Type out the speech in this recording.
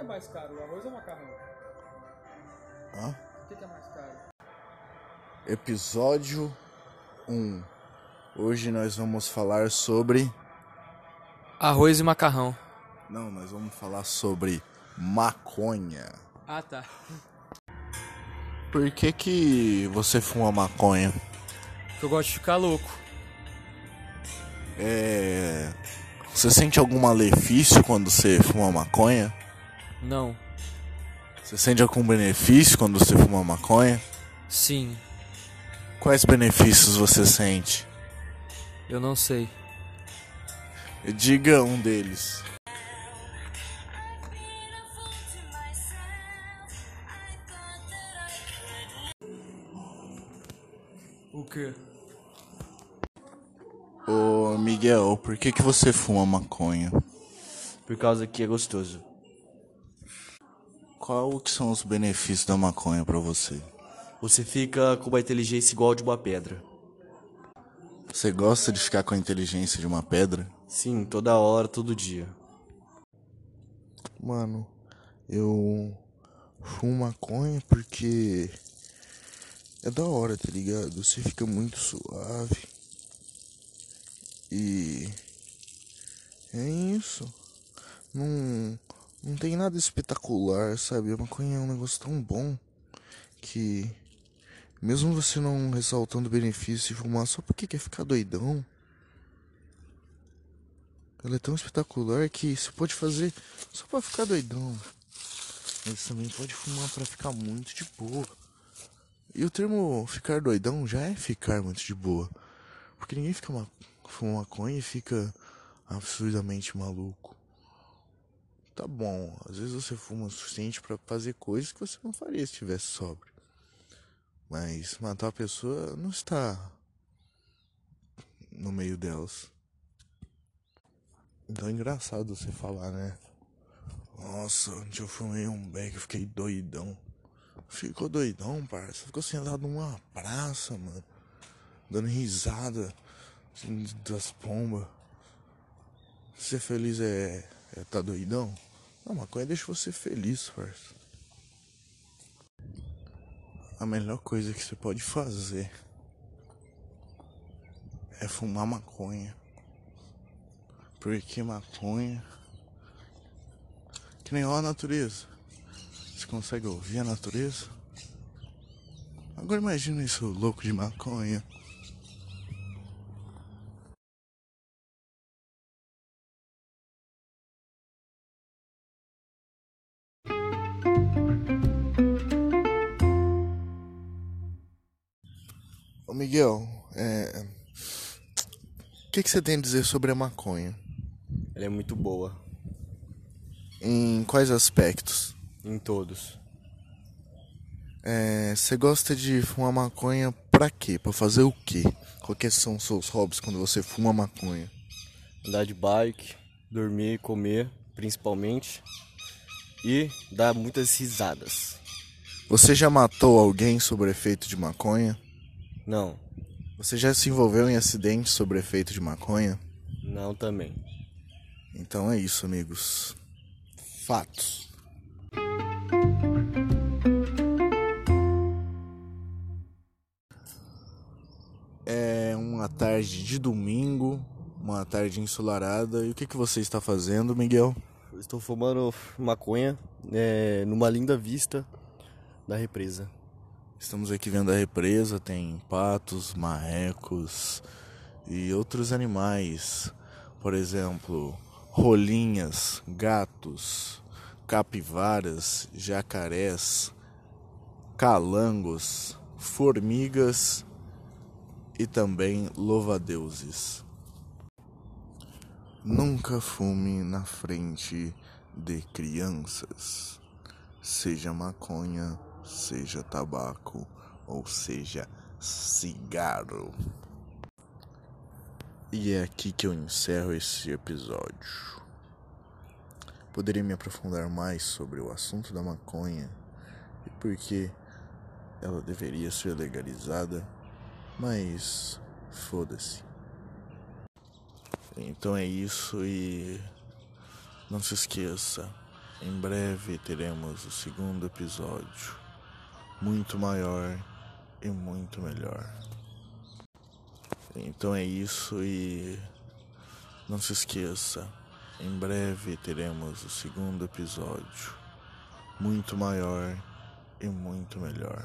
que é mais caro, o arroz ou o macarrão? Hã? O que, que é mais caro? Episódio 1. Hoje nós vamos falar sobre. Arroz e macarrão. Não, nós vamos falar sobre maconha. Ah, tá. Por que que você fuma maconha? Porque eu gosto de ficar louco. É. Você sente algum malefício quando você fuma maconha? Não. Você sente algum benefício quando você fuma maconha? Sim. Quais benefícios você sente? Eu não sei. Diga um deles. O quê? Ô Miguel, por que que você fuma maconha? Por causa que é gostoso. Qual que são os benefícios da maconha pra você? Você fica com uma inteligência igual de uma pedra. Você gosta de ficar com a inteligência de uma pedra? Sim, toda hora, todo dia. Mano, eu fumo maconha porque é da hora, tá ligado? Você fica muito suave. E é isso. Não, não tem nada espetacular, sabe? A maconha é um negócio tão bom que mesmo você não ressaltando o benefício de fumar só porque quer ficar doidão, ela é tão espetacular que você pode fazer só pra ficar doidão. Mas também pode fumar pra ficar muito de boa. E o termo ficar doidão já é ficar muito de boa. Porque ninguém fica ma fuma maconha e fica absurdamente maluco. Tá bom, às vezes você fuma o suficiente pra fazer coisas que você não faria se estivesse sóbrio. Mas matar a pessoa não está no meio delas. Então é engraçado você falar, né? Nossa, ontem eu fumei um beck fiquei doidão. Ficou doidão, parça. Ficou sentado numa praça, mano. Dando risada assim, das pombas. Ser feliz é, é tá doidão? Não, maconha deixa você feliz, parça. A melhor coisa que você pode fazer é fumar maconha. Porque maconha. Que nem ó a natureza. Você consegue ouvir a natureza? Agora imagina isso louco de maconha. Ô Miguel, é. O que, que você tem a dizer sobre a maconha? Ela é muito boa. Em quais aspectos? Em todos. É, você gosta de fumar maconha pra quê? Pra fazer o quê? Quais são os seus hobbies quando você fuma maconha? Andar de bike, dormir, comer, principalmente. E dar muitas risadas. Você já matou alguém sob efeito de maconha? Não, Você já se envolveu em acidentes sob efeito de maconha? não também. Então é isso, amigos. Fatos. É uma tarde de domingo, uma tarde ensolarada. E o que, que você está fazendo, Miguel? Estou fumando maconha é, numa linda vista da represa. Estamos aqui vendo a represa, tem patos, marrecos e outros animais. Por exemplo, rolinhas, gatos, capivaras, jacarés, calangos, formigas e também louva-deuses. Nunca fume na frente de crianças, seja maconha, seja tabaco ou seja cigarro. E é aqui que eu encerro esse episódio. Poderia me aprofundar mais sobre o assunto da maconha e por que ela deveria ser legalizada, mas foda-se. Então é isso e não se esqueça, Em breve teremos o segundo episódio, muito maior e muito melhor. Então é isso e não se esqueça, em breve teremos o segundo episódio, muito maior e muito melhor.